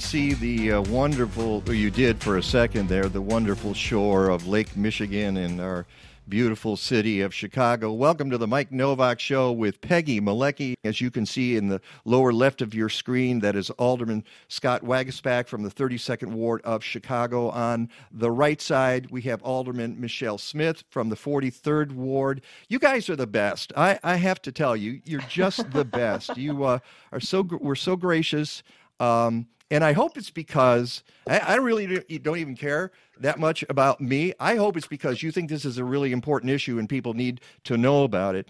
see the uh, wonderful, or you did for a second there, the wonderful shore of Lake Michigan in our beautiful city of Chicago. Welcome to the Mike Novak Show with Peggy Malecki. As you can see in the lower left of your screen, that is Alderman Scott Waguespack from the 32nd Ward of Chicago. On the right side, we have Alderman Michele Smith from the 43rd Ward. You guys are the best. I, I have to tell you, you're just the best. You uh, are so we're so gracious. Um, and I hope it's because I, I really don't even care that much about me. I hope it's because you think this is a really important issue and people need to know about it.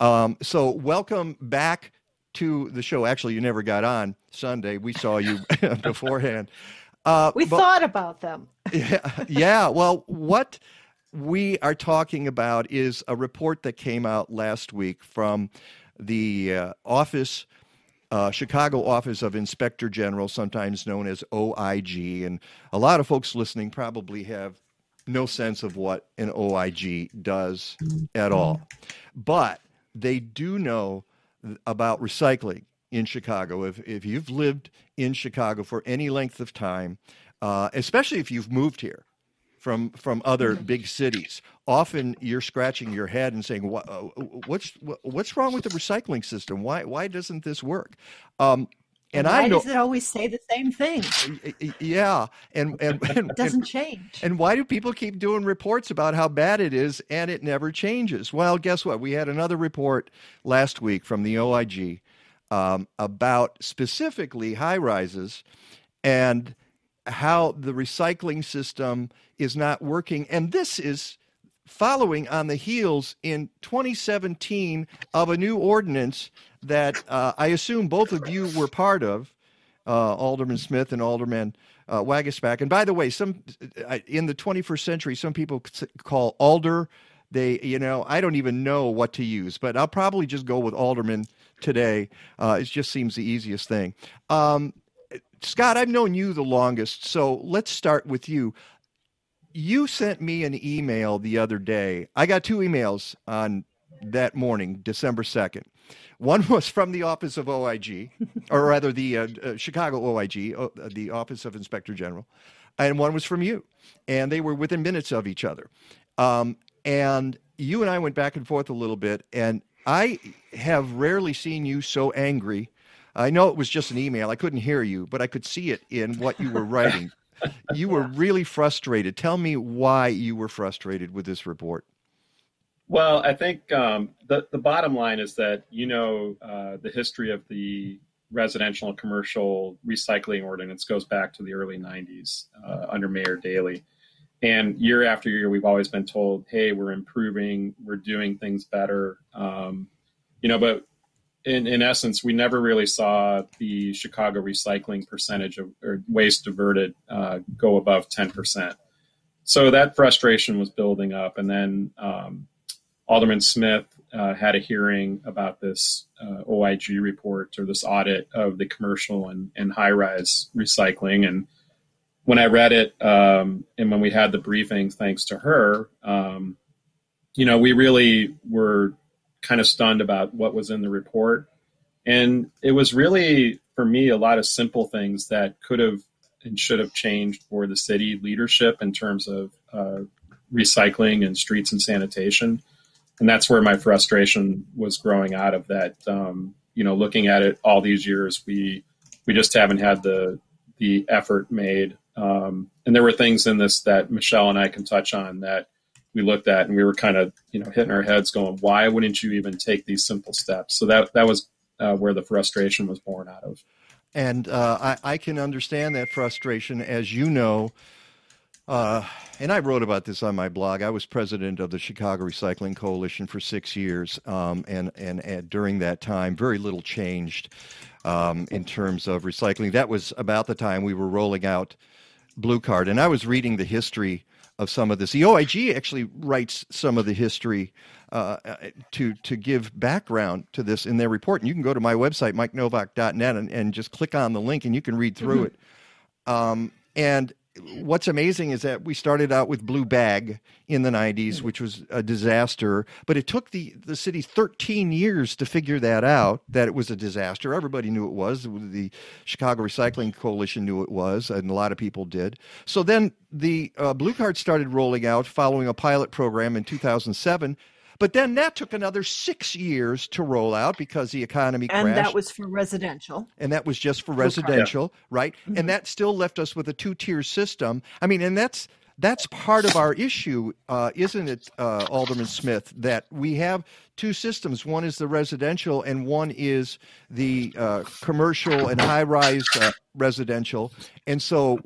Um, so, welcome back to the show. Actually, you never got on Sunday. We saw you beforehand. Uh, we but, thought about them. yeah, yeah. Well, what we are talking about is a report that came out last week from the uh, Office uh, Chicago Office of Inspector General, sometimes known as OIG. And a lot of folks listening probably have no sense of what an OIG does at all. But they do know about recycling in Chicago. If, if you've lived in Chicago for any length of time, uh, especially if you've moved here, from from other big cities. Often you're scratching your head and saying, what, uh, "What's what's wrong with the recycling system? Why why doesn't this work?" Um, and why I know, does it always say the same thing? Yeah, and and, and it doesn't and, change. And why do people keep doing reports about how bad it is and it never changes? Well, guess what? We had another report last week from the OIG um, about specifically high rises and how the recycling system is not working. And this is following on the heels in 2017 of a new ordinance that uh, I assume both of you were part of, uh, Alderman Smith and Alderman uh. And by the way, some uh, in the 21st century, some people call Alder. They, you know, I don't even know what to use, but I'll probably just go with Alderman today. Uh, it just seems the easiest thing. Um, Scott, I've known you the longest, so let's start with you. You sent me an email the other day. I got two emails on that morning, December 2nd. One was from the Office of OIG, or rather the uh, uh, Chicago OIG, uh, the Office of Inspector General, and one was from you. And they were within minutes of each other. Um, and you and I went back and forth a little bit, and I have rarely seen you so angry I know it was just an email. I couldn't hear you, but I could see it in what you were writing. you were really frustrated. Tell me why you were frustrated with this report. Well, I think um, the the bottom line is that you know uh, the history of the residential and commercial recycling ordinance goes back to the early '90s uh, under Mayor Daley, and year after year we've always been told, "Hey, we're improving, we're doing things better." Um, you know, but in, in essence, we never really saw the Chicago recycling percentage of or waste diverted uh, go above 10%. So that frustration was building up. And then um, Alderman Smith uh, had a hearing about this uh, OIG report or this audit of the commercial and, and high rise recycling. And when I read it um, and when we had the briefing, thanks to her, um, you know, we really were kind of stunned about what was in the report. And it was really, for me, a lot of simple things that could have and should have changed for the city leadership in terms of uh, recycling and streets and sanitation. And that's where my frustration was growing out of that. Um, you know, looking at it all these years, we we just haven't had the the effort made. Um, and there were things in this that Michele and I can touch on that we looked at and we were kind of you know hitting our heads going why wouldn't you even take these simple steps so that that was uh, where the frustration was born out of and uh, I, I, can understand that frustration as you know uh, and I wrote about this on my blog. I was president of the Chicago Recycling Coalition for six years, um, and, and, and during that time, very little changed um, in terms of recycling. That was about the time we were rolling out Blue Cart, and I was reading the history of some of this. The OIG actually writes some of the history uh, to to give background to this in their report, and you can go to my website mikenovak.net and, and just click on the link, and you can read through mm-hmm. it. Um, and what's amazing is that we started out with Blue Bag in the 90s, mm-hmm. which was a disaster, but it took the, the city 13 years to figure that out, that it was a disaster. Everybody knew it was. The Chicago Recycling Coalition knew it was, and a lot of people did. So then the uh, Blue Cart started rolling out following a pilot program in 2007 but then that took another six years to roll out because the economy crashed. And that was for residential. And that was just for residential, right? Mm-hmm. And that still left us with a two tier system. I mean, and that's that's part of our issue, uh, isn't it, uh, Alderman Smith? That we have two systems. One is the residential, and one is the uh, commercial and high-rise uh, residential. And so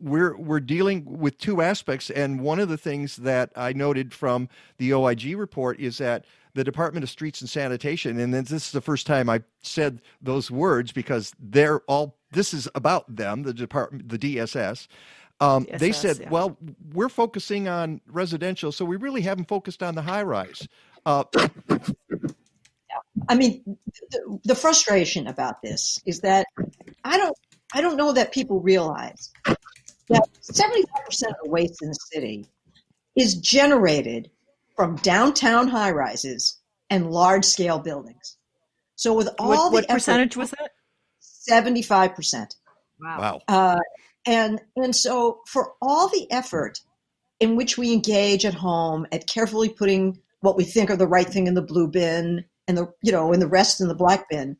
we're we're dealing with two aspects. And one of the things that I noted from the OIG report is that the Department of Streets and Sanitation, and this is the first time I said those words because they're all. This is about them, the department, the DSS. Um, they said, yeah. well, we're focusing on residential, so we really haven't focused on the high rise. Uh, I mean, the, the, frustration about this is that I don't, I don't know that people realize that 75% of the waste in the city is generated from downtown high rises and large scale buildings. So with all what, the what percentage was that? 75%. Wow. Wow. Uh, and and so for all the effort in which we engage at home at carefully putting what we think are the right thing in the blue bin and the you know and the rest in the black bin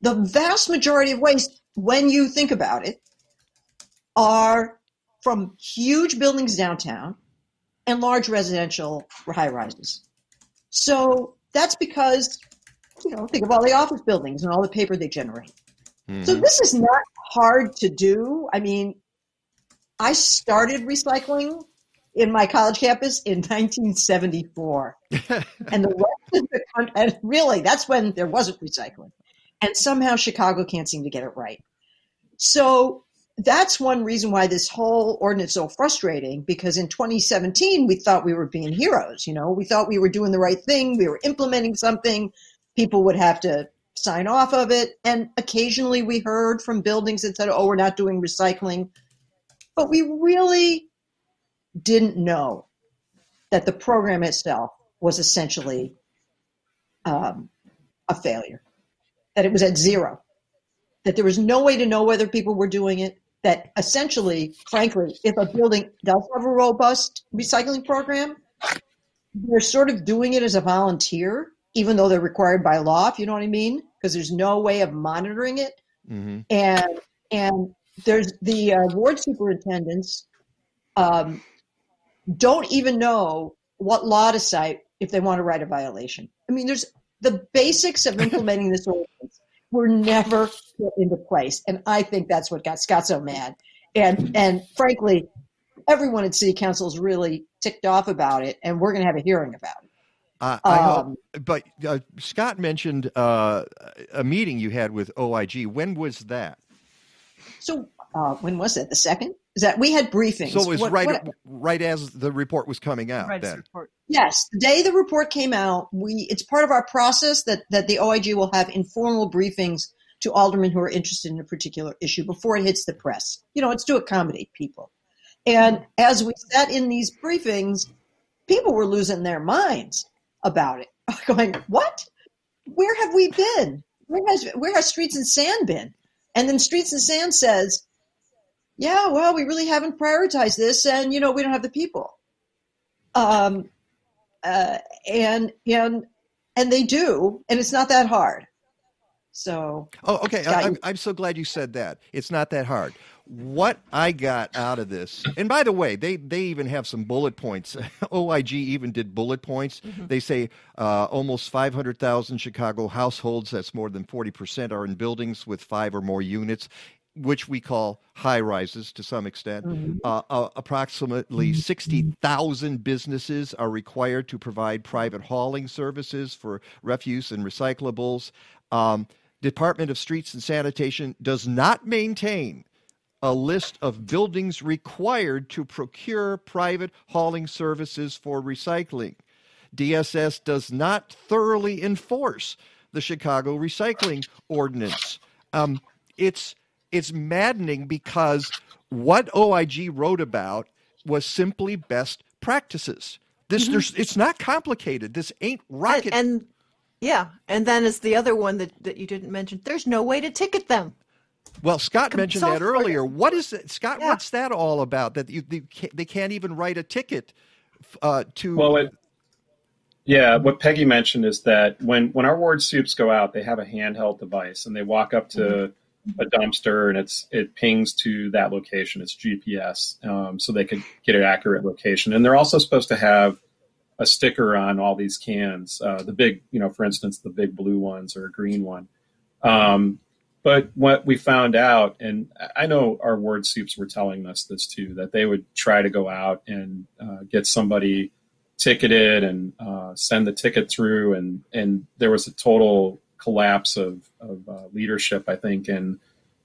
the vast majority of waste when you think about it are from huge buildings downtown and large residential high rises. So that's because you know think of all the office buildings and all the paper they generate mm-hmm. so this is not hard to do. I mean, I started recycling in my college campus in 1974, and the rest of the country, and really, that's when there wasn't recycling, and somehow Chicago can't seem to get it right. So that's one reason why this whole ordinance is so frustrating because in 2017 we thought we were being heroes you know we thought we were doing the right thing we were implementing something people would have to sign off of it. And occasionally we heard from buildings that said, oh, we're not doing recycling. But we really didn't know that the program itself was essentially um, a failure, that it was at zero, that there was no way to know whether people were doing it. That essentially, frankly, if a building does have a robust recycling program, they're sort of doing it as a volunteer even though they're required by law, if you know what I mean, because there's no way of monitoring it. Mm-hmm. And and there's the uh, ward superintendents um, don't even know what law to cite if they want to write a violation. I mean, there's the basics of implementing this ordinance were never put into place, and I think that's what got Scott so mad. And and frankly, everyone at city council is really ticked off about it, and we're going to have a hearing about it. Uh, I um, hope, but uh, Scott mentioned uh, a meeting you had with OIG. When was that? So uh, when was it? The second? Is that we had briefings? So it was what, right what, right as the report was coming out. Right then. Yes, the day the report came out, we it's part of our process that that the OIG will have informal briefings to aldermen who are interested in a particular issue before it hits the press. You know, it's to accommodate people. And as we sat in these briefings, people were losing their minds about it, going, "What? Where have we been? Where has where has Streets and San been?" And then Streets and San says, "Yeah, well, we really haven't prioritized this, and you know, we don't have the people." Um, uh, and and and they do, and it's not that hard. So, oh, okay. I'm, I'm so glad you said that. It's not that hard what I got out of this, and by the way, they they even have some bullet points. OIG even did bullet points. Mm-hmm. They say uh, almost 500,000 Chicago households, that's more than 40%, are in buildings with five or more units, which we call high rises to some extent. Mm-hmm. Uh, uh, approximately mm-hmm. 60,000 businesses are required to provide private hauling services for refuse and recyclables. Um, Department of Streets and Sanitation does not maintain a list of buildings required to procure private hauling services for recycling. DSS does not thoroughly enforce the Chicago Recycling Ordinance. Um, it's it's maddening because what OIG wrote about was simply best practices. This Mm-hmm. there's it's not complicated. This ain't rocket. And, and yeah, and then is the other one that, that you didn't mention. There's no way to ticket them. Well, Scott mentioned that earlier. What is it, Scott? Yeah. What's that all about? That you, they, can't, they can't even write a ticket uh, to. Well, it, yeah, what Peggy mentioned is that when when our ward soups go out, they have a handheld device and they walk up to a dumpster and it's it pings to that location. It's GPS, um, so they could get an accurate location. And they're also supposed to have a sticker on all these cans. Uh, the big, you know, for instance, the big blue ones or a green one. Um, but what we found out, and I know our word soups were telling us this too, that they would try to go out and uh, get somebody ticketed and uh, send the ticket through, and and there was a total collapse of of uh, leadership, I think, in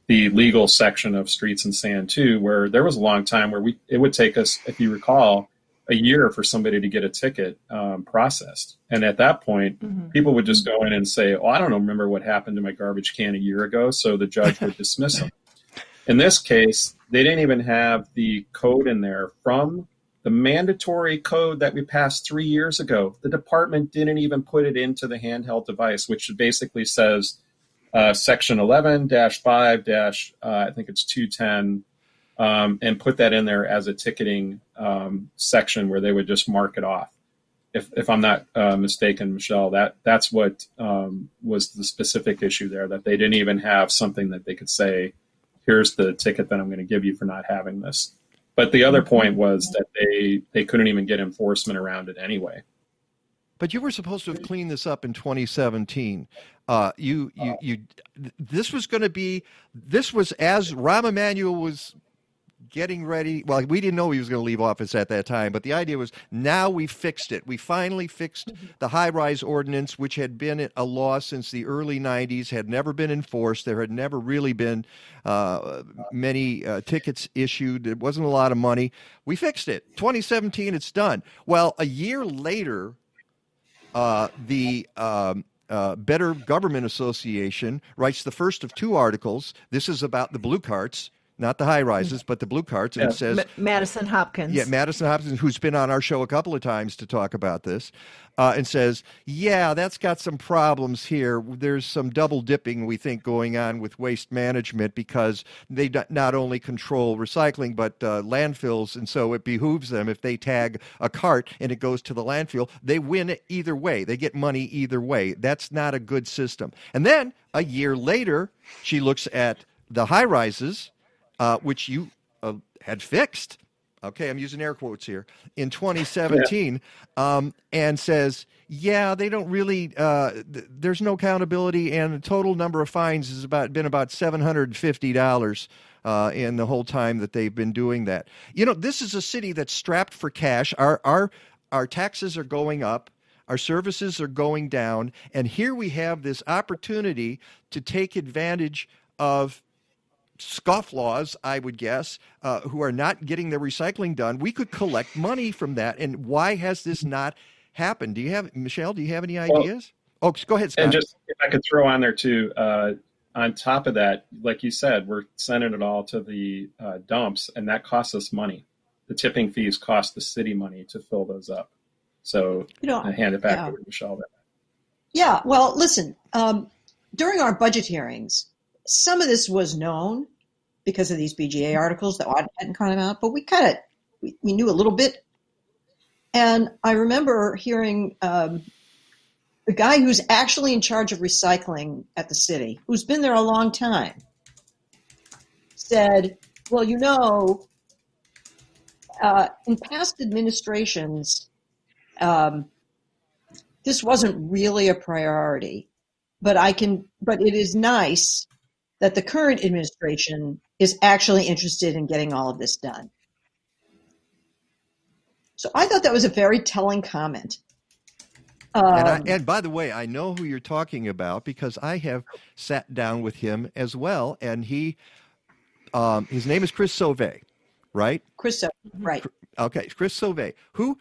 the legal section of Streets and San too, where there was a long time where we it would take us, if you recall, a year for somebody to get a ticket um, processed, and at that point, people would just go in and say, "Oh, I don't remember what happened to my garbage can a year ago," so the judge would dismiss them. In this case, they didn't even have the code in there from the mandatory code that we passed three years ago. The department didn't even put it into the handheld device, which basically says uh, section 11 5 dash, uh, I think it's 210, um, and put that in there as a ticketing um, section where they would just mark it off. If, if I'm not uh, mistaken, Michele, that that's what um, was the specific issue there. That they didn't even have something that they could say, "Here's the ticket that I'm going to give you for not having this." But the other point was that they they couldn't even get enforcement around it anyway. But you were supposed to have cleaned this up in 2017. Uh, you, you, you. This was going to be. This was as Rahm Emanuel was getting ready. Well, we didn't know he was going to leave office at that time, but the idea was now we fixed it. We finally fixed the high-rise ordinance, which had been a law since the early 90s, had never been enforced. There had never really been uh, many uh, tickets issued. It wasn't a lot of money. We fixed it. 2017, it's done. Well, a year later, uh, the um, uh, Better Government Association writes the first of two articles. This is about the blue carts, not the high rises, but the blue carts, and Yeah. it says. Ma- Madison Hopkins. Yeah, Madison Hopkins, who's been on our show a couple of times to talk about this, uh, and says, "Yeah, that's got some problems here. There's some double dipping we think going on with waste management because they not- not only control recycling but uh, landfills, and so it behooves them if they tag a cart and it goes to the landfill, they win either way. They get money either way. That's not a good system." And then a year later, she looks at the high rises, uh, which you uh, had fixed okay, I'm using air quotes here, in 2017, um, and says, yeah, they don't really, uh, th- there's no accountability, and the total number of fines has about been about $750 uh, in the whole time that they've been doing that. You know, this is a city that's strapped for cash. Our, our, our taxes are going up. Our services are going down. And here we have this opportunity to take advantage of scofflaws, I would guess, uh, who are not getting their recycling done. We could collect money from that. And why has this not happened? Do you have, Michele, do you have any Well, ideas? oh, go ahead, Scott. And just if I could throw on there too, uh, on top of that, like you said, we're sending it all to the uh, dumps, and that costs us money. The tipping fees cost the city money to fill those up. So You know, I hand it back yeah. over to Michele. Yeah, well, listen, um, during our budget hearings, some of this was known because of these BGA articles that hadn't come out, but we kind of we, we knew a little bit. And I remember hearing um, the guy who's actually in charge of recycling at the city, who's been there a long time, said, "Well, you know, uh, in past administrations." Um, this wasn't really a priority, but I can, but it is nice that the current administration is actually interested in getting all of this done. So I thought that was a very telling comment. Um, and, I, and by the way, I know who you're talking about because I have sat down with him as well, and he, um, his name is Chris Sauvé, right? Chris, so- right? Okay, Chris Sauvé, who,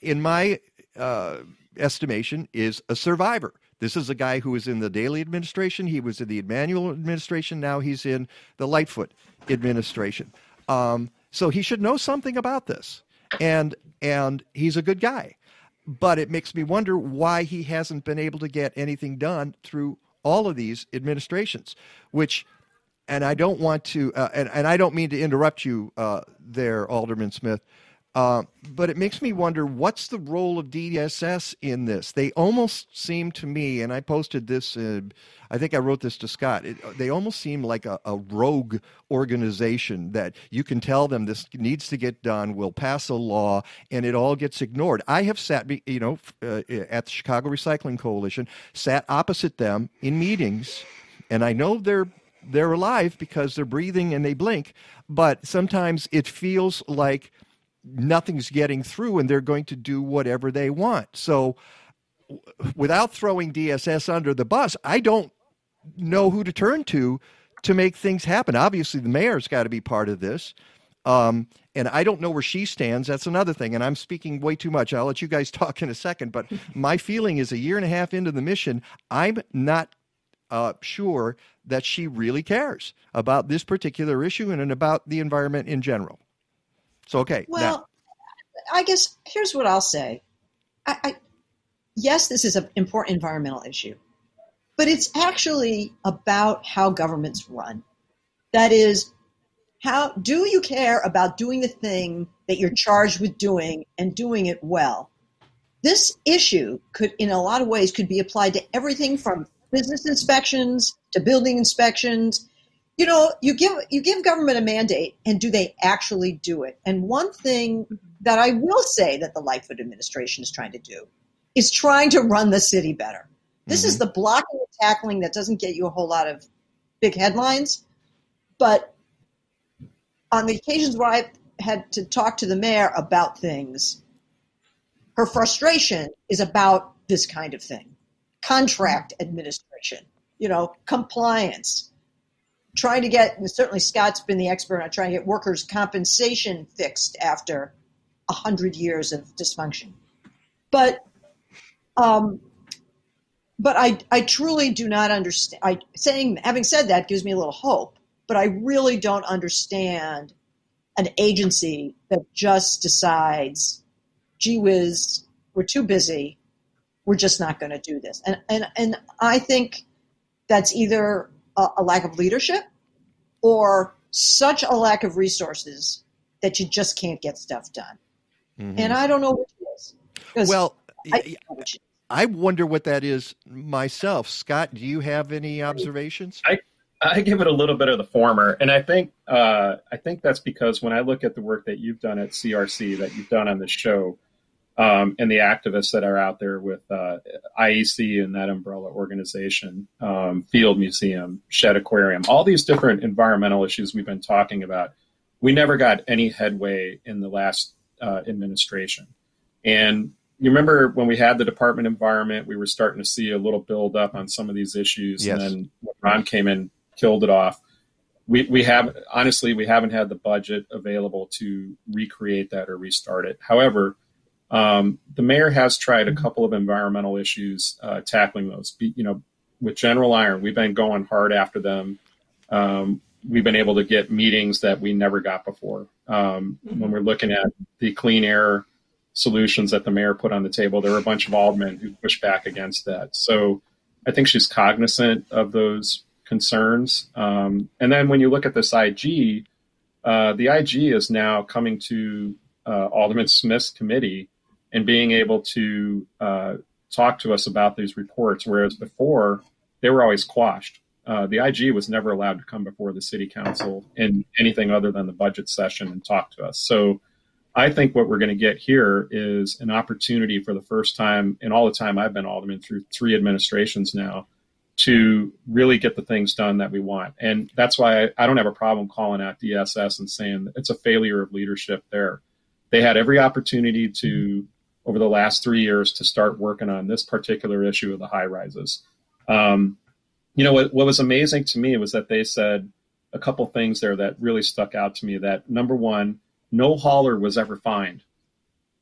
in my uh, estimation, is a survivor. This is a guy who was in the Daley administration. He was in the Emanuel administration. Now he's in the Lightfoot administration. Um, so he should know something about this. And and he's a good guy. But it makes me wonder why he hasn't been able to get anything done through all of these administrations, which and I don't want to, uh, and, and I don't mean to interrupt you uh, there, Alderman Smith, uh, but it makes me wonder what's the role of DSS in this? They almost seem to me, and I posted this, uh, I think I wrote this to Scott, it, they almost seem like a, a, rogue organization that you can tell them this needs to get done, we'll pass a law, and it all gets ignored. I have sat, you know, uh, at the Chicago Recycling Coalition, sat opposite them in meetings, and I know they're they're alive because they're breathing and they blink, but sometimes it feels like nothing's getting through and they're going to do whatever they want. So without throwing DSS under the bus, I don't know who to turn to to make things happen. Obviously, the mayor's got to be part of this. Um, and I don't know where she stands. That's another thing. And I'm speaking way too much. I'll let you guys talk in a second. But my feeling is a year and a half into the mission, I'm not uh, sure that she really cares about this particular issue and, and about the environment in general. So okay. Well, now. I guess here's what I'll say. I, I, yes, this is an important environmental issue, but it's actually about how governments run. That is, how do you care about doing the thing that you're charged with doing and doing it well? This issue could, in a lot of ways, could be applied to everything from business inspections to building inspections you know, you give you give government a mandate, and do they actually do it? And one thing that I will say that the Lightfoot administration is trying to do is trying to run the city better. This mm-hmm. is the blocking and tackling that doesn't get you a whole lot of big headlines, but on the occasions where I've had to talk to the mayor about things, her frustration is about this kind of thing contract administration, you know, compliance, trying to get, certainly Scott's been the expert on trying to get workers' compensation fixed after 100 years of dysfunction. But um, but I, I truly do not understand. I saying having said that gives me a little hope, but I really don't understand an agency that just decides, "Gee whiz, we're too busy. We're just not going to do this." And and and I think that's either a, a lack of leadership or such a lack of resources that you just can't get stuff done. Mm-hmm. And I don't know which it is. Well, I, I, wonder what that is myself. Scott, do you have any observations? I, I give it a little bit of the former, and I think uh, I think that's because when I look at the work that you've done at CRC, that you've done on the show, um, and the activists that are out there with uh, IEC and that umbrella organization, um, Field Museum, Shedd Aquarium, all these different environmental issues we've been talking about. We never got any headway in the last uh, administration. And you remember when we had the Department of Environment, we were starting to see a little build up on some of these issues. Yes. And then Rahm came in, killed it off. We, we have, honestly, we haven't had the budget available to recreate that or restart it. However, um, the mayor has tried a couple of environmental issues uh, tackling those. You know, with General Iron, we've been going hard after them. Um, we've been able to get meetings that we never got before. Um, mm-hmm. When we're looking at the clean air solutions that the mayor put on the table, there were a bunch of aldermen who pushed back against that. So I think she's cognizant of those concerns. Um, and then when you look at this IG, uh, the IG is now coming to uh, Alderman Smith's committee and being able to uh, talk to us about these reports, whereas before they were always quashed. Uh, the IG was never allowed to come before the city council in anything other than the budget session and talk to us. So I think what we're going to get here is an opportunity for the first time in all the time I've been alderman through three administrations now to really get the things done that we want. And that's why I, I don't have a problem calling out DSS and saying it's a failure of leadership there. They had every opportunity to over the last three years to start working on this particular issue of the high rises. Um, you know, what, what was amazing to me was that they said a couple things there that really stuck out to me. That number one, no hauler was ever fined.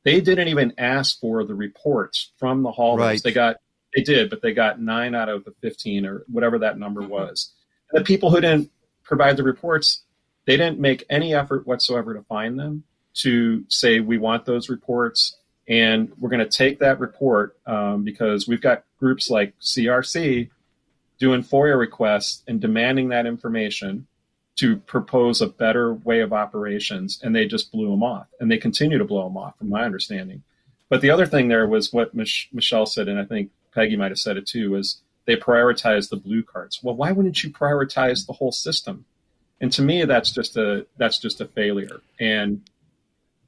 They didn't even ask for the reports from the haulers. Right. They got They did, but they got nine out of the 15 or whatever that number was. And the people who didn't provide the reports, they didn't make any effort whatsoever to find them, to say, we want those reports. And we're going to take that report um, because we've got groups like CRC doing FOIA requests and demanding that information to propose a better way of operations. And they just blew them off. And they continue to blow them off, from my understanding. But the other thing there was what Mich- Michele said, and I think Peggy might have said it too, was they prioritize the blue carts. Well, why wouldn't you prioritize the whole system? And to me, that's just a that's just a failure. And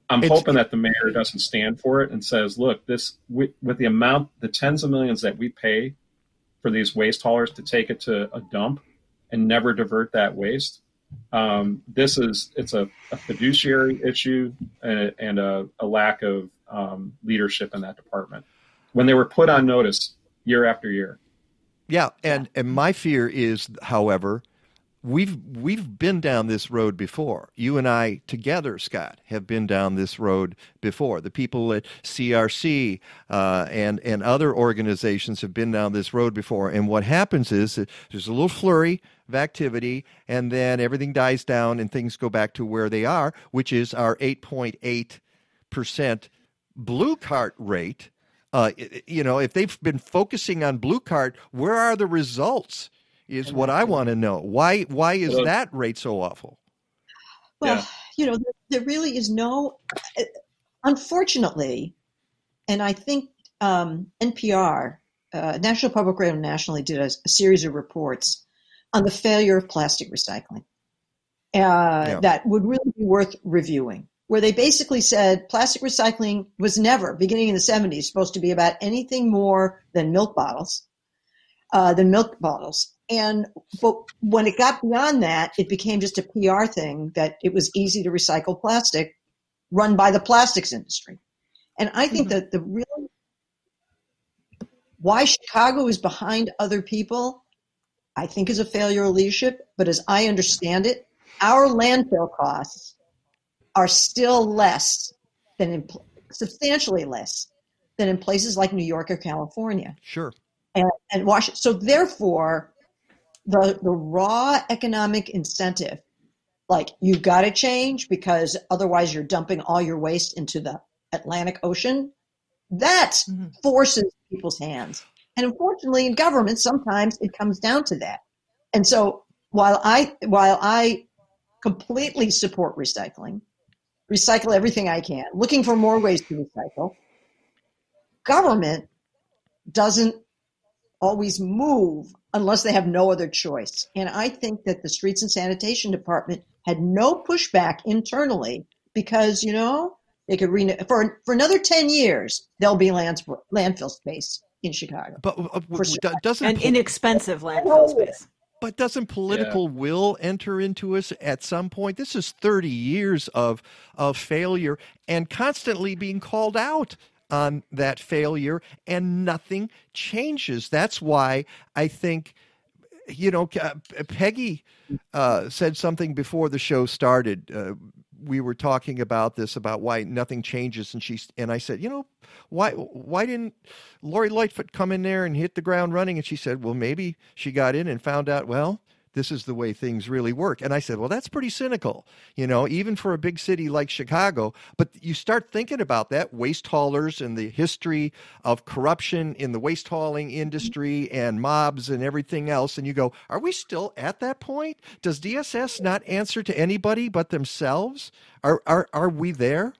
I'm it's, hoping that the mayor doesn't stand for it and says, look, this with, with, the amount, the tens of millions that we pay for these waste haulers to take it to a dump and never divert that waste. Um, this is it's a, a fiduciary issue and, and a, a, lack of um, leadership in that department when they were put on notice year after year. Yeah, and and my fear is, however, we've we've been down this road before. You and I together, Scott, have been down this road before. The people at CRC uh, and and other organizations have been down this road before. And what happens is there's a little flurry of activity, and then everything dies down, and things go back to where they are, which is our 8.8 percent blue cart rate uh, you know, if they've been focusing on blue cart, where are the results? Is what I want to know. Why why is well, that rate so awful? Well, yeah. you know, there, there, really is no. Uh, unfortunately, and I think um, NPR, uh, National Public Radio, nationally did a, a, series of reports on the failure of plastic recycling. Uh, yeah. That would really be worth reviewing where they basically said plastic recycling was never, beginning in the 70s, supposed to be about anything more than milk bottles, uh, than milk bottles. And but when it got beyond that, it became just a PR thing that it was easy to recycle plastic run by the plastics industry. And I think mm-hmm. that the real why Chicago is behind other people, I think is a failure of leadership. But as I understand it, our landfill costs are still less than in, substantially less than in places like New York or California. Sure. And, and Washington. So therefore, the the raw economic incentive, like you've got to change because otherwise you're dumping all your waste into the Atlantic Ocean. That mm-hmm. forces people's hands. And unfortunately, in government, sometimes it comes down to that. And so while I while I completely support recycling, recycle everything I can, looking for more ways to recycle. Government doesn't always move unless they have no other choice. And I think that the Streets and Sanitation Department had no pushback internally because, you know, they could re- for for another 10 years there'll be land, landfill space in Chicago. But uh, doesn't and inexpensive landfill space. But doesn't political yeah. will enter into us at some point? This is 30 years of of failure and constantly being called out on that failure and nothing changes. That's why I think you know Peggy uh, said something before the show started. Uh, we were talking about this about why nothing changes and she and I said, you know, why why didn't Lori Lightfoot come in there and hit the ground running? And she said, well, maybe she got in and found out, well, this is the way things really work. And I said, well, that's pretty cynical, you know, even for a big city like Chicago. But you start thinking about that waste haulers and the history of corruption in the waste hauling industry and mobs and everything else. And you go, are we still at that point? Does DSS not answer to anybody but themselves? Are, are, are we there?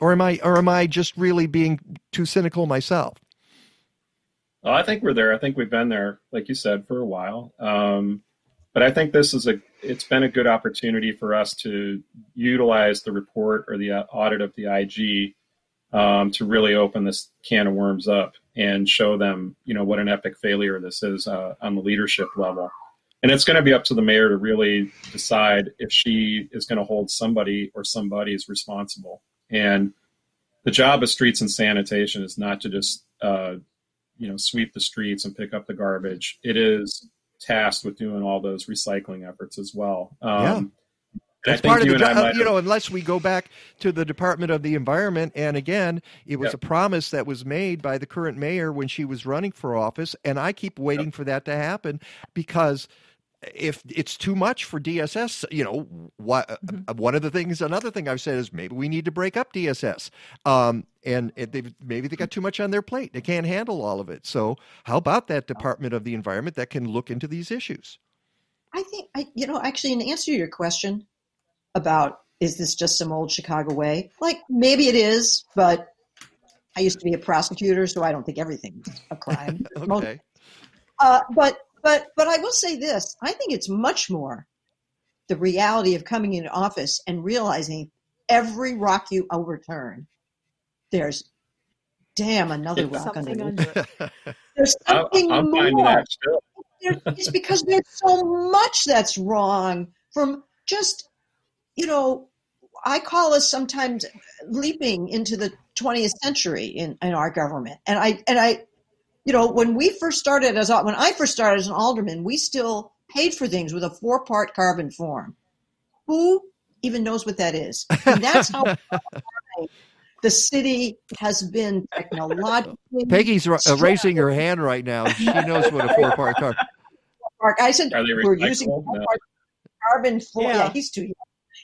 Or am I, or am I just really being too cynical myself? Well, I think we're there. I think we've been there, like you said, for a while. Um, but I think this is a it's been a good opportunity for us to utilize the report or the uh, audit of the IG um, to really open this can of worms up and show them, you know, what an epic failure this is uh, on the leadership level. And it's going to be up to the mayor to really decide if she is going to hold somebody or somebody's responsible. And the job of streets and sanitation is not to just, uh, you know, sweep the streets and pick up the garbage. It is tasked with doing all those recycling efforts as well. Um, yeah. That's part of the, uh, you know, unless we go back to the Department of the Environment. And again, it was yep. a promise that was made by the current mayor when she was running for office. And I keep waiting yep. for that to happen because if it's too much for DSS, you know, what, mm-hmm. one of the things, another thing I've said is maybe we need to break up DSS. Um, and they maybe they got too much on their plate. They can't handle all of it. So, how about that Department of the Environment that can look into these issues? I think, I, you know, actually, in answer to your question about is this just some old Chicago way? Like, maybe it is, but I used to be a prosecutor, so I don't think everything's a crime. okay. Uh, but but but I will say this: I think it's much more the reality of coming into office and realizing every rock you overturn, there's damn another rock under it. There's something I'm, I'm more. it's because there's so much that's wrong from just you know I call us sometimes leaping into the 20th century in, in our government, and I and I you know, when we first started as when I first started as an alderman, we still paid for things with a four part carbon form. Who even knows what that is? And that's how the city has been technologically. Peggy's raising her hand right now. She knows what a four part carbon. I said we're using no. carbon form. Yeah. yeah, he's too young.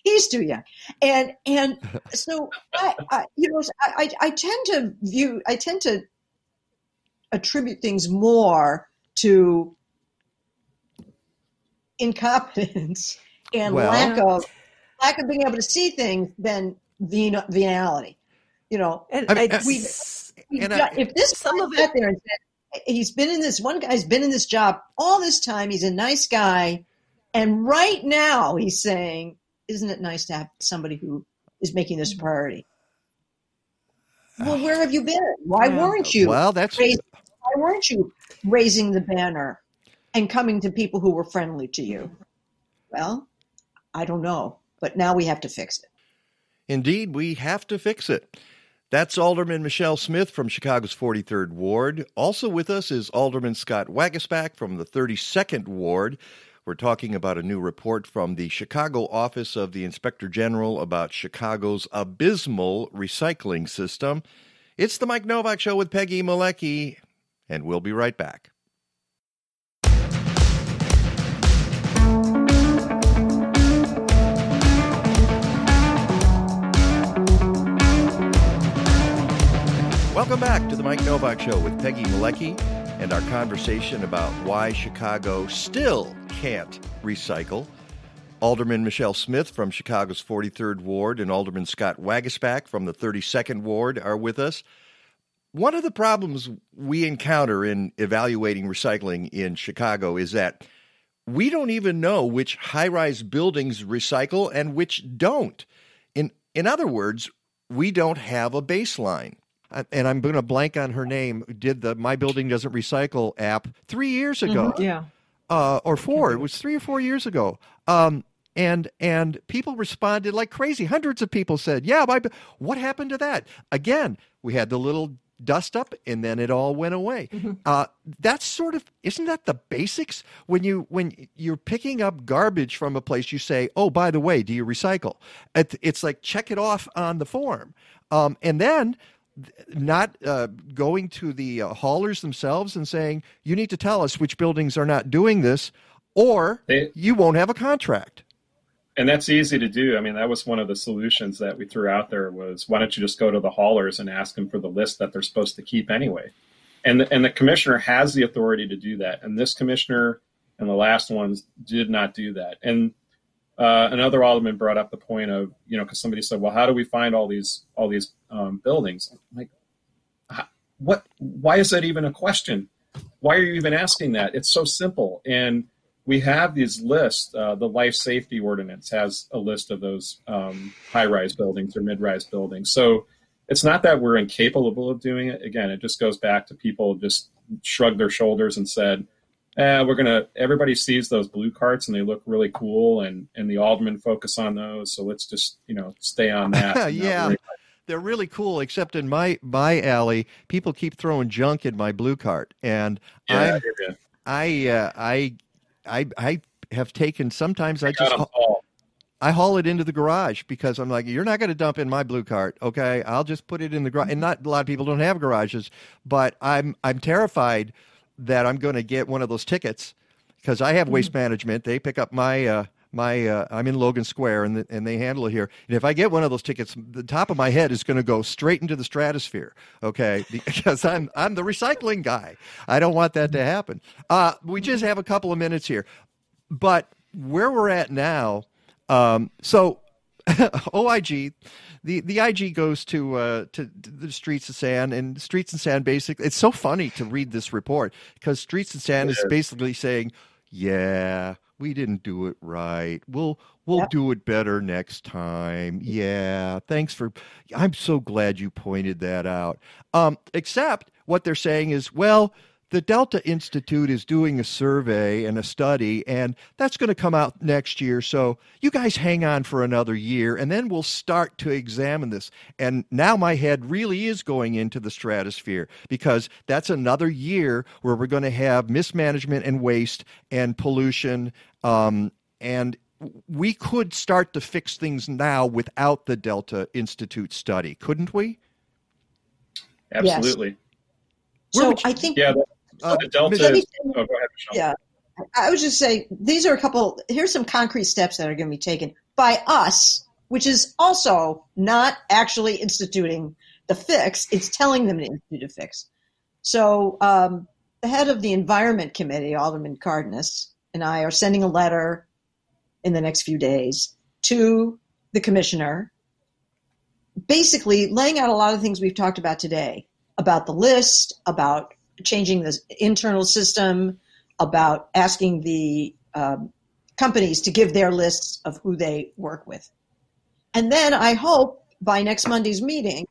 He's too young, and and so I, I you know I, I tend to view I tend to attribute things more to incompetence and well, lack of lack of being able to see things than venality. You know, and I mean, we, we and got, I, if this some of it there and said he's been in this one guy's been in this job all this time, he's a nice guy, and right now he's saying, "Isn't it nice to have somebody who is making this a priority?" Well, where have you been? Why weren't you? Well, that's why weren't you raising the banner and coming to people who were friendly to you? Well, I don't know, but now we have to fix it. Indeed, we have to fix it. That's Alderman Michele Smith from Chicago's 43rd Ward. Also with us is Alderman Scott Waguespack from the 32nd Ward. We're talking about a new report from the Chicago Office of the Inspector General about Chicago's abysmal recycling system. It's the Mike Novak Show with Peggy Malecki and we'll be right back. Welcome back to the Mike Novak Show with Peggy Malecki and our conversation about why Chicago still can't recycle. Alderman Michele Smith from Chicago's 43rd Ward and Alderman Scott Waguespack from the 32nd Ward are with us. One of the problems we encounter in evaluating recycling in Chicago is that we don't even know which high rise buildings recycle and which don't. In, in other words, we don't have a baseline. And I'm going to blank on her name. Did the My Building Doesn't Recycle app three years ago? Mm-hmm, yeah. Uh, or four. It was three or four years ago. Um, and and people responded like crazy. Hundreds of people said, "Yeah, my, what happened to that?" Again, we had the little dust up and then it all went away mm-hmm. uh, that's sort of isn't that the basics when you when you're picking up garbage from a place you say oh by the way do you recycle it's like check it off on the form um, and then not uh, going to the uh, haulers themselves and saying you need to tell us which buildings are not doing this or they, you won't have a contract and that's easy to do. I mean, that was one of the solutions that we threw out there was why don't you just go to the haulers and ask them for the list that they're supposed to keep anyway? And the, and the commissioner has the authority to do that. And this commissioner and the last ones did not do that. And uh, another alderman brought up the point of you know because somebody said, well, how do we find all these all these um, buildings? I'm like, what? Why is that even a question? Why are you even asking that? It's so simple and we have these lists. Uh, the life safety ordinance has a list of those um, high-rise buildings or mid-rise buildings. So it's not that we're incapable of doing it. Again, it just goes back to people just shrugged their shoulders and said, eh, "We're gonna." Everybody sees those blue carts and they look really cool, and and the aldermen focus on those. So let's just you know stay on that. yeah. They're really cool, except in my my alley, people keep throwing junk in my blue cart, and yeah, I uh, I I I have taken sometimes I, I just I haul it into the garage because I'm like, you're not going to dump in my blue cart, okay? I'll just put it in the garage. And not a lot of people don't have garages, but I'm I'm terrified that I'm going to get one of those tickets because I have waste management. They pick up my uh, my uh, I'm in Logan Square and the, and they handle it here. And if I get one of those tickets, the top of my head is going to go straight into the stratosphere. Okay, because I'm I'm the recycling guy. I don't want that to happen. Uh, we just have a couple of minutes here, but where we're at now. Um, so OIG, the the IG goes to uh, to the Streets and San, and Streets and San basically. It's so funny to read this report because Streets and San is basically saying, "Yeah, we didn't do it right. We'll we'll yep. do it better next time." Yeah, thanks for. I'm so glad you pointed that out. Um, except what they're saying is, well, the Delta Institute is doing a survey and a study, and that's going to come out next year. So you guys hang on for another year, and then we'll start to examine this. And now my head really is going into the stratosphere because that's another year where we're going to have mismanagement and waste and pollution. Um, and we could start to fix things now without the Delta Institute study, couldn't we? Absolutely. Yes. So I think yeah, uh, Delta. Oh, yeah, I was just saying these are a couple. Here's some concrete steps that are going to be taken by us, which is also not actually instituting the fix; it's telling them to institute a fix. So, um, the head of the Environment Committee, Alderman Cardenas, and I are sending a letter in the next few days to the commissioner, basically laying out a lot of things we've talked about today about the list, about changing the internal system, about asking the um, companies to give their lists of who they work with. And then I hope by next Monday's meeting,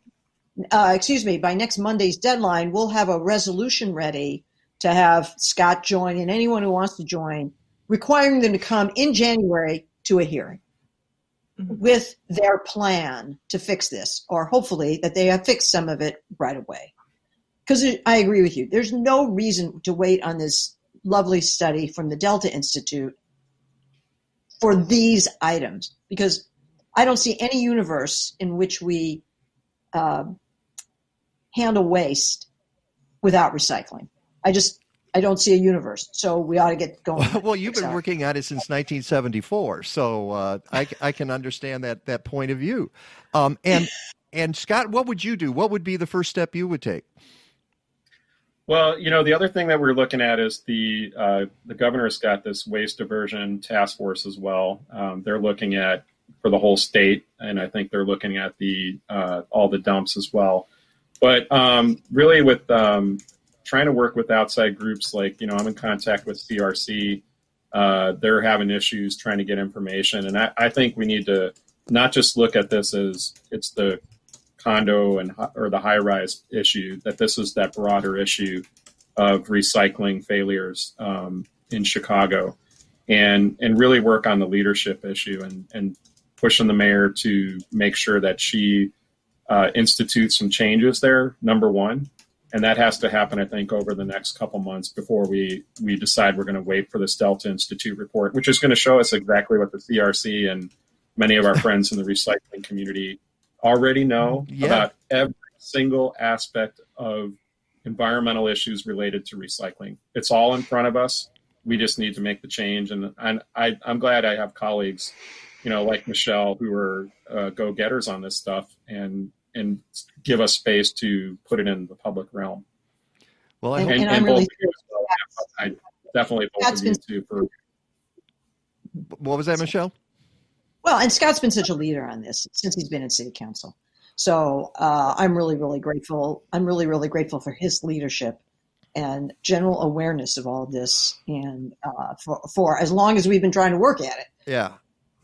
uh, excuse me, by next Monday's deadline, we'll have a resolution ready to have Scott join and anyone who wants to join, requiring them to come in January to a hearing mm-hmm. with their plan to fix this, or hopefully that they have fixed some of it right away because I agree with you. There's no reason to wait on this lovely study from the Delta Institute for these items because I don't see any universe in which we uh, handle waste without recycling. I just I don't see a universe, so we ought to get going. well, you've been working at it since 1974, so uh, I, I can understand that that point of view. Um, and and Scott, what would you do? What would be the first step you would take? Well, you know, the other thing that we're looking at is the uh, the governor's got this waste diversion task force as well. Um, they're looking at for the whole state, and I think they're looking at the uh, all the dumps as well. But um, really, with um, trying to work with outside groups, like you know, I'm in contact with CRC. Uh, they're having issues trying to get information, and I, I think we need to not just look at this as it's the condo and or the high rise issue that this was that broader issue of recycling failures um, in Chicago. And and really work on the leadership issue and and pushing the mayor to make sure that she uh, institutes some changes there number one. And that has to happen i think over the next couple months before we we decide we're going to wait for this delta institute report which is going to show us exactly what the crc and many of our friends in the recycling community already know yeah. about every single aspect of environmental issues related to recycling. It's all in front of us. We just need to make the change. And, and I, am glad I have colleagues, you know, like Michele, who are uh, go getters on this stuff and and give us space to put it in the public realm. Well, I and, and, and I'm really well, I definitely both of you too for. What was that, Michele? Well, and Scott's been such a leader on this since he's been in city council. So uh, I'm really, really grateful. I'm really, really grateful for his leadership and general awareness of all of this, and uh, for for as long as we've been trying to work at it. Yeah,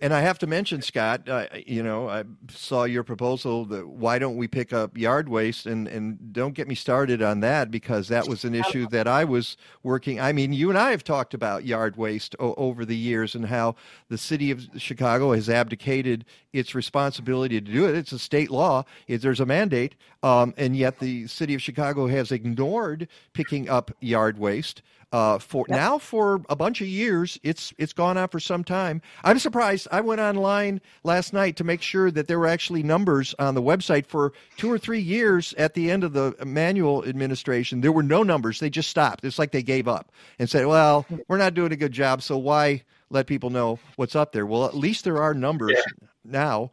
and I have to mention, Scott, uh, you know, I saw your proposal that why don't we pick up yard waste and, and don't get me started on that because that was an issue that I was working. I mean, you and I have talked about yard waste o- over the years and how the city of Chicago has abdicated its responsibility to do it. It's a state law, it, there's a mandate, um, and yet the city of Chicago has ignored picking up yard waste. Uh, for yep. now for a bunch of years, it's it's gone on for some time. I'm surprised. I went online last night to make sure that there were actually numbers on the website for two or three years at the end of the Emanuel administration. There were no numbers. They just stopped. It's like they gave up and said, "Well, we're not doing a good job, so why let people know what's up there?" Well, at least there are numbers yeah. now.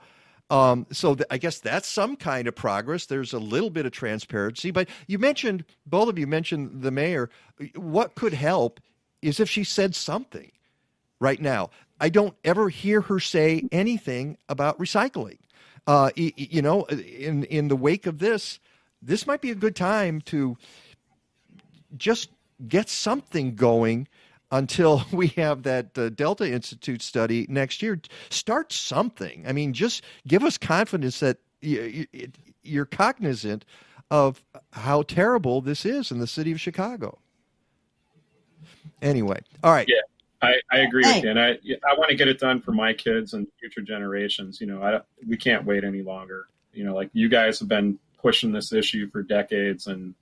Um, so th- I guess that's some kind of progress. There's a little bit of transparency, but you mentioned both of you mentioned the mayor. What could help is if she said something right now. I don't ever hear her say anything about recycling. Uh, you know, in in the wake of this, this might be a good time to just get something going until we have that uh, Delta Institute study next year. Start something. I mean, just give us confidence that you're cognizant of how terrible this is in the city of Chicago. Anyway, all right. Yeah. I, I agree hey. with you, and I I want to get it done for my kids and future generations. You know, I, we can't wait any longer. You know, like you guys have been pushing this issue for decades, and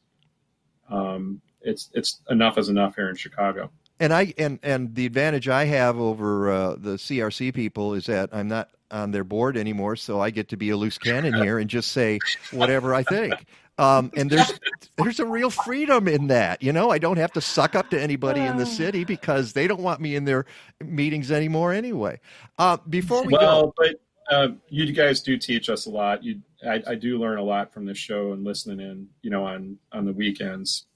um, it's it's enough is enough here in Chicago. And I and and the advantage I have over uh, the CRC people is that I'm not on their board anymore, so I get to be a loose cannon here and just say whatever I think. Um, and there's there's a real freedom in that. You know, I don't have to suck up to anybody in the city because they don't want me in their meetings anymore anyway. Uh, before we well, go, but uh, you guys do teach us a lot. You, I, I do learn a lot from this show and listening in. You know, on on the weekends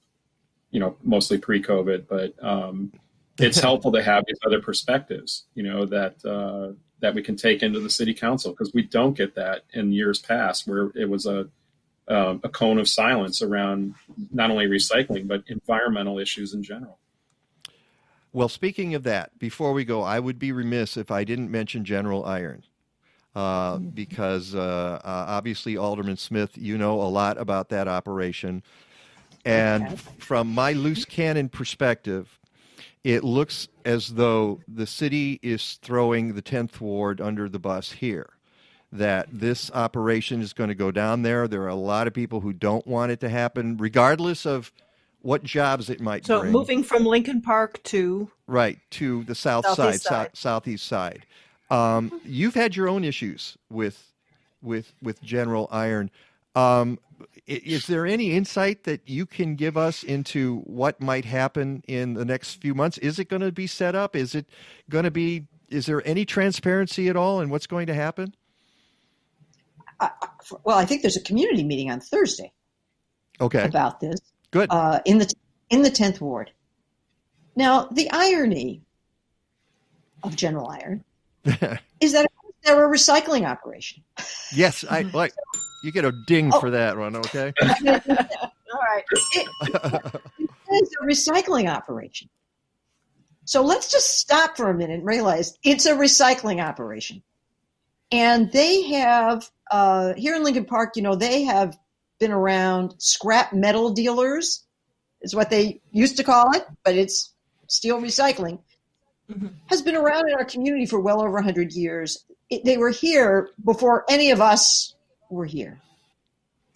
you know, mostly pre-COVID, but um, it's helpful to have these other perspectives, you know, that uh, that we can take into the city council because we don't get that in years past, where it was a um, a cone of silence around not only recycling but environmental issues in general. Well, speaking of that, before we go, I would be remiss if I didn't mention General Iron. Uh, because uh, uh, obviously, Alderman Smith, you know a lot about that operation. And okay. from my loose cannon perspective, it looks as though the city is throwing the 10th ward under the bus here. That this operation is going to go down there. There are a lot of people who don't want it to happen, regardless of what jobs it might so bring. moving from Lincoln Park to right to the south southeast side, side. South, southeast side. Um, you've had your own issues with with with General Iron. Um, is there any insight that you can give us into what might happen in the next few months? Is it going to be set up? Is it going to be? Is there any transparency at all in what's going to happen? Uh, well, I think there's a community meeting on Thursday. Okay. About this. Good. Uh, in the in the tenth ward. Now, the irony of General Iron is that they're a recycling operation. Yes, I like. You get a ding oh. for that one, okay? All right. It, it is a recycling operation. So let's just stop for a minute and realize it's a recycling operation. And they have, uh, here in Lincoln Park, you know, they have been around scrap metal dealers, is what they used to call it, but it's steel recycling. Mm-hmm. Has been around in our community for well over 100 years. It, they were here before any of us were here.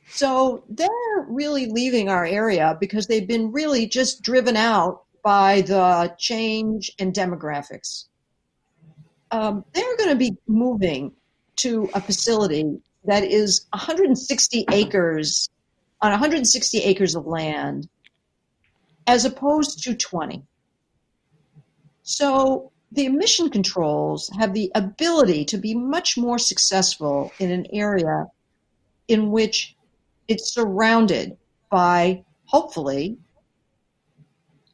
So they're really leaving our area because they've been really just driven out by the change in demographics. Um, they're going to be moving to a facility that is 160 acres on 160 acres of land as opposed to 20. So the emission controls have the ability to be much more successful in an area in which it's surrounded by, hopefully,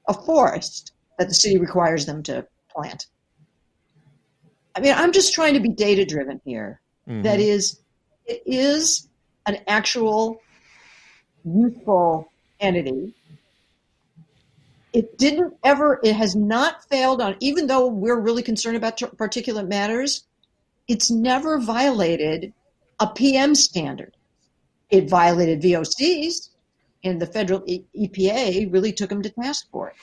a forest that the city requires them to plant. I mean, I'm just trying to be data driven here. Mm-hmm. That is, it is an actual useful entity. It didn't ever, it has not failed on, even though we're really concerned about particulate matters, it's never violated a PM standard it violated VOCs, and the federal EPA really took them to task for it.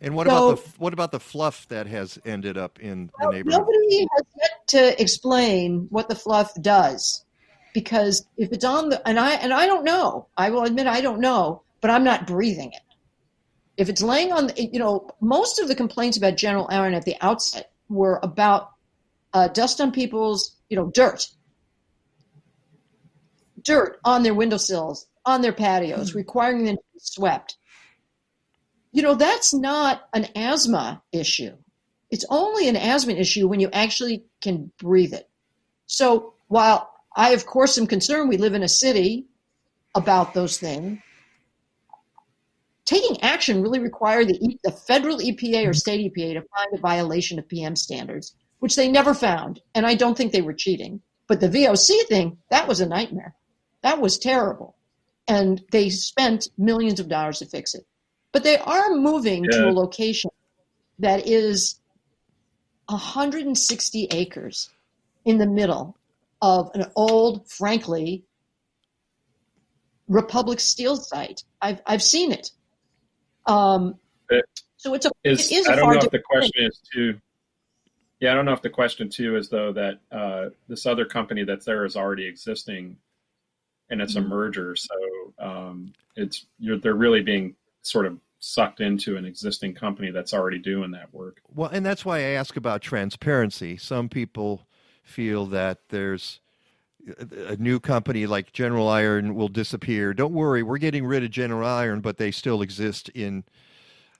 And what so, about the what about the fluff that has ended up in the neighborhood? Nobody has yet to explain what the fluff does, because if it's on the and I and I don't know, I will admit I don't know, but I'm not breathing it. If it's laying on, the, you know, most of the complaints about General Iron at the outset were about uh, dust on people's, you know, dirt, dirt on their windowsills, on their patios, hmm. requiring them to be swept. You know, that's not an asthma issue. It's only an asthma issue when you actually can breathe it. So while I, of course, am concerned we live in a city about those things, taking action really required the, the federal EPA or hmm. state EPA to find a violation of PM standards, which they never found. And I don't think they were cheating. But the VOC thing, that was a nightmare. That was terrible. And they spent millions of dollars to fix it. But they are moving yeah. to a location that is 160 acres in the middle of an old, frankly, Republic Steel site. I've I've seen it. Um, it so it's a is, it is I don't know if the question is too. Yeah, I don't know if the question too is though that uh, this other company that's there is already existing, and it's a mm-hmm. merger. So um, it's they're really being sort of sucked into an existing company that's already doing that work. Well, and that's why I ask about transparency. Some people feel that there's a new company like General Iron will disappear. Don't worry, we're getting rid of General Iron, but they still exist in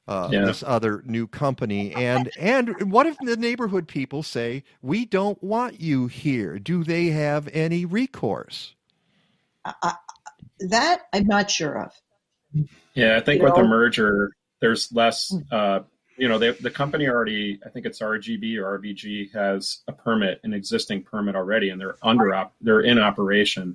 uh, yeah. this other new company. And and what if the neighborhood people say we don't want you here? Do they have any recourse? Uh, that I'm not sure of. Yeah, I think you with know? the merger, there's less. Hmm. Uh, you know, they, the company already, I think it's RGB or RBG, has a permit, an existing permit already, and they're under op, they're in operation.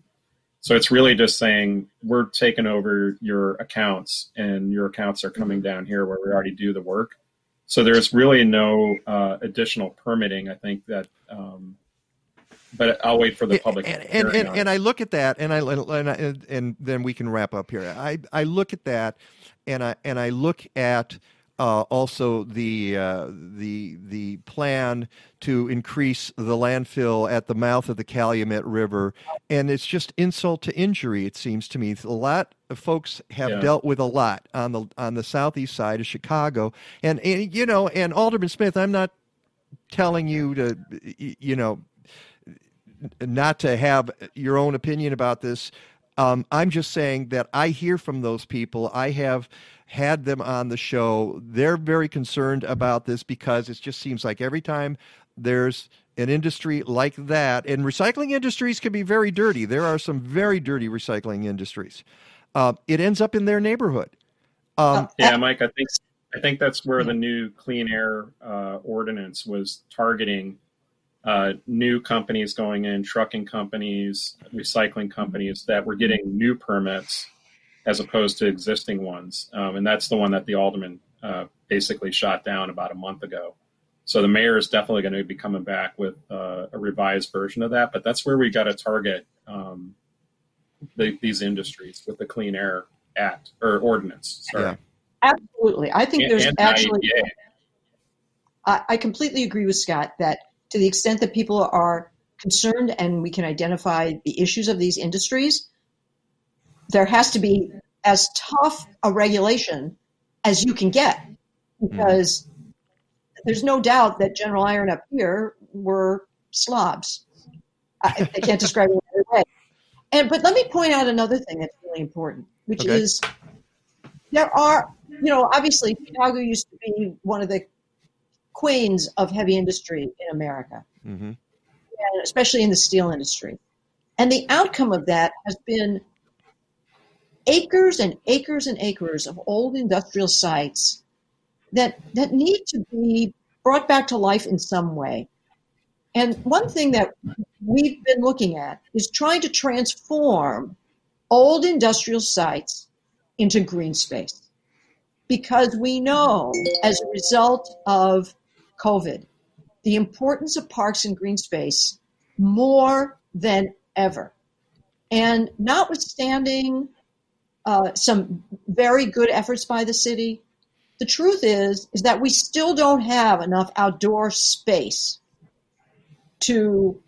So it's really just saying we're taking over your accounts, and your accounts are coming down here where we already do the work. So there's really no uh, additional permitting. I think that um, but I'll wait for the public. And and, and, and, I look at that, and I and, I, and then we can wrap up here. I I look at that, and I and I look at. Uh, also, the uh, the the plan to increase the landfill at the mouth of the Calumet River, and it's just insult to injury. It seems to me a lot of folks have yeah. dealt with a lot on the on the southeast side of Chicago, and, and you know, and Alderman Smith, I'm not telling you to you know not to have your own opinion about this. Um, I'm just saying that I hear from those people. I have had them on the show. They're very concerned about this because it just seems like every time there's an industry like that, and recycling industries can be very dirty. There are some very dirty recycling industries. Uh, it ends up in their neighborhood. Um, yeah, Mike, I think I think that's where the new clean air uh, ordinance was targeting uh, new companies going in, trucking companies, recycling companies that were getting new permits as opposed to existing ones. Um, and that's the one that the alderman uh, basically shot down about a month ago. So the mayor is definitely going to be coming back with uh, a revised version of that. But that's where we got to target um, the, these industries with the Clean Air Act or ordinance. Sorry. Yeah. Absolutely. I think and, there's and actually. I, I completely agree with Scott that to the extent that people are concerned and we can identify the issues of these industries, there has to be as tough a regulation as you can get because mm. there's no doubt that General Iron up here were slobs. I, I can't describe it another way. And but let me point out another thing that's really important, which okay. is there are, you know, obviously Chicago used to be one of the queens of heavy industry in America, mm-hmm. especially in the steel industry. And the outcome of that has been acres and acres and acres of old industrial sites that, that need to be brought back to life in some way. And one thing that we've been looking at is trying to transform old industrial sites into green space. Because we know as a result of COVID, the importance of parks and green space more than ever. And notwithstanding uh, some very good efforts by the city, the truth is is that we still don't have enough outdoor space to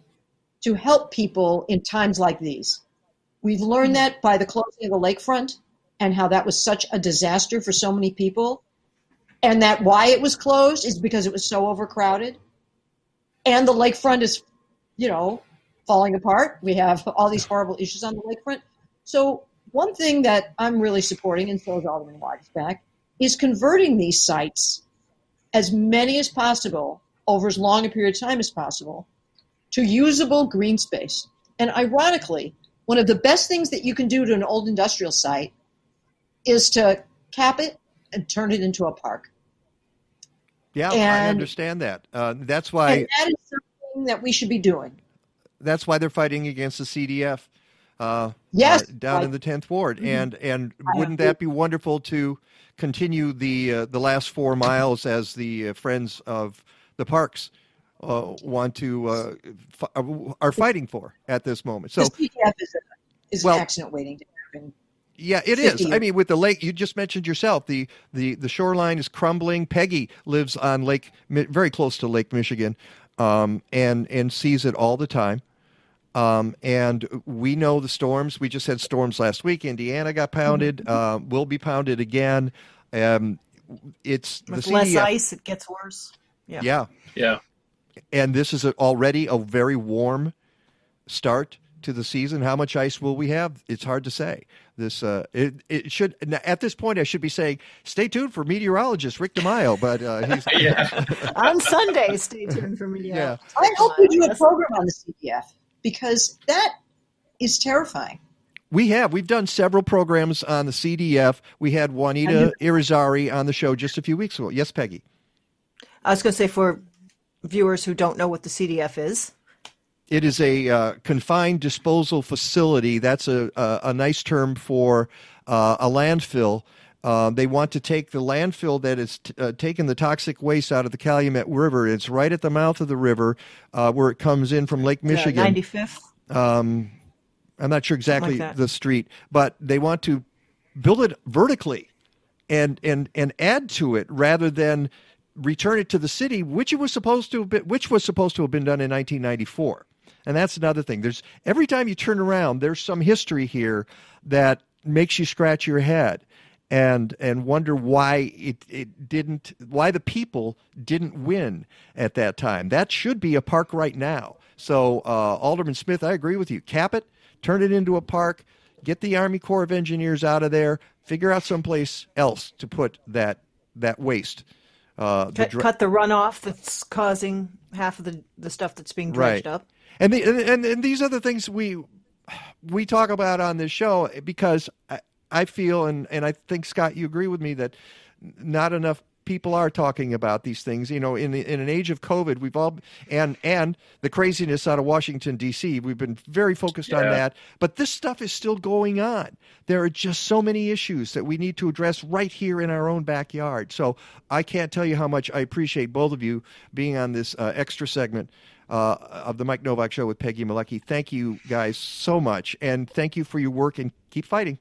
to help people in times like these. We've learned that by the closing of the lakefront and how that was such a disaster for so many people and that why it was closed is because it was so overcrowded. and the lakefront is, you know, falling apart. We have all these horrible issues on the lakefront. So one thing that I'm really supporting, and so is Alderman Waguespack, is converting these sites, as many as possible, over as long a period of time as possible, to usable green space. And ironically, one of the best things that you can do to an old industrial site is to cap it and turn it into a park. Yeah, I understand that. Uh, that's why and that is something that we should be doing. that's why they're fighting against the CDF. Uh, Yes, uh, down in the tenth ward, and and wouldn't that be wonderful to continue the uh, the last four miles as the uh, friends of the parks uh, want to uh, f- are fighting for at this moment? So the CDF is, a, is Well- an accident waiting to happen. Yeah, it is. I mean, with the lake, you just mentioned yourself. The the the shoreline is crumbling. Peggy lives on Lake, very close to Lake Michigan, um, and and sees it all the time. Um, and we know the storms. We just had storms last week. Indiana got pounded. Uh, will be pounded again. Um, it's the With less CDF ice, it gets worse. Yeah. yeah, Yeah. and this is a, already a very warm start to the season. How much ice will we have? It's hard to say. This uh, it it should at this point I should be saying stay tuned for meteorologist Rick DeMaio, but uh, he's Yeah. On Sunday, stay tuned for me. Yeah. I hope we do a program on the CDF because that is terrifying. we have we've done several programs on the CDF. We had Juanita Irizarry on the show just a few weeks ago. Yes, Peggy. I was going to say for viewers who don't know what the CDF is, It is a uh, confined disposal facility. That's a, a, a nice term for uh, a landfill. Uh, they want to take the landfill that is t- uh, taking the toxic waste out of the Calumet River. It's right at the mouth of the river uh, where it comes in from Lake Michigan. ninety fifth. Um, I'm not sure exactly that. the street, but they want to build it vertically and and and add to it rather than return it to the city, which it was supposed to have been, which was supposed to have been done in 1994. And that's another thing. There's every time you turn around, there's some history here that makes you scratch your head and and wonder why it, it didn't why the people didn't win at that time. That should be a park right now. So uh, Alderman Smith, I agree with you. Cap it, turn it into a park, get the Army Corps of Engineers out of there, figure out someplace else to put that that waste. Uh, the Cut, dr- cut the runoff that's causing half of the, the stuff that's being dredged Right. up. And, the, and and and these are the things we we talk about on this show because I, I feel and and I think Scott, you agree with me that not enough people are talking about these things. You know, in in an age of COVID, we've all and and the craziness out of Washington D.C. We've been very focused on that, but this stuff is still going on. There are just so many issues that we need to address right here in our own backyard. So I can't tell you how much I appreciate both of you being on this uh, extra segment uh, of the Mike Novak Show with Peggy Malecki. Thank you guys so much, and thank you for your work and keep fighting.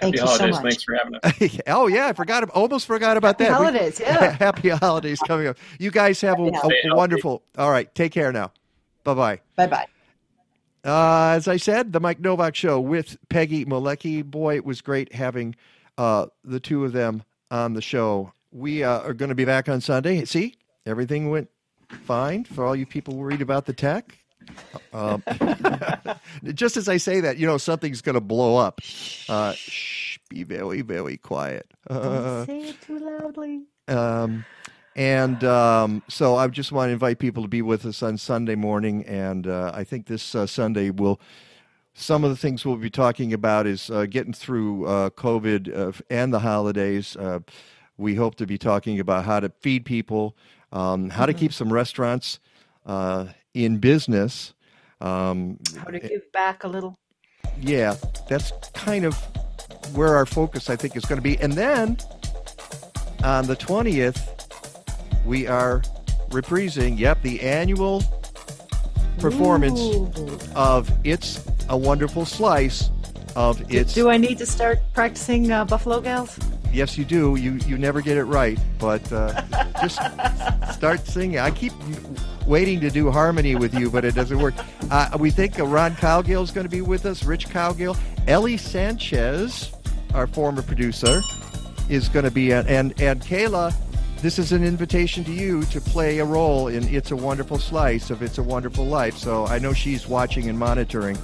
Thank Happy you so holidays. much. Thanks for having us. oh yeah, I forgot. Almost forgot about that. We- holidays, yeah. happy holidays coming up. You guys have a, Happy a, a wonderful. All right, take care now. Bye bye. Bye bye. Uh, as I said, the Mike Novak Show with Peggy Malecki. Boy, it was great having uh, the two of them on the show. We uh, are going to be back on Sunday. See, everything went fine for all you people worried about the tech. Um, just as I say that, you know, something's going to blow up. Uh, shh, be very, very quiet. Uh, Say it too loudly. um, and um, so I just want to invite people to be with us on Sunday morning. And uh, I think this uh, Sunday will. Some of the things we'll be talking about is uh, getting through uh, COVID uh, and the holidays. Uh, we hope to be talking about how to feed people, um, how to keep some restaurants uh, in business. Um, How to give back a little. yeah, that's kind of where our focus, I think, is going to be. And then on the 20th, we are reprising, yep, the annual performance of It's a Wonderful Slice of It's. Do I need to start practicing uh, Buffalo Gals? Yes, you do. You you never get it right, but uh, just start singing. I keep waiting to do harmony with you, but it doesn't work. Uh, we think Ron Cowgill is going to be with us. Rich Cowgill, Ellie Sanchez, our former producer, is going to be, and and Kayla. this is an invitation to you to play a role in It's a Wonderful Slice of It's a Wonderful Life. So I know she's watching and monitoring,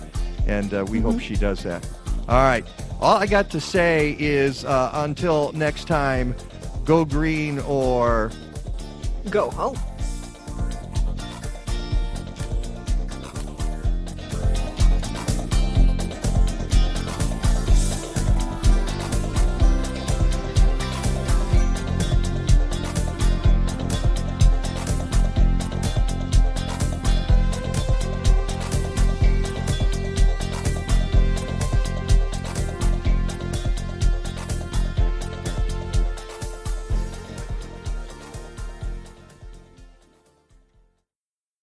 and uh, we mm-hmm. hope she does that. All right. All I got to say is uh, until next time, go green or go home.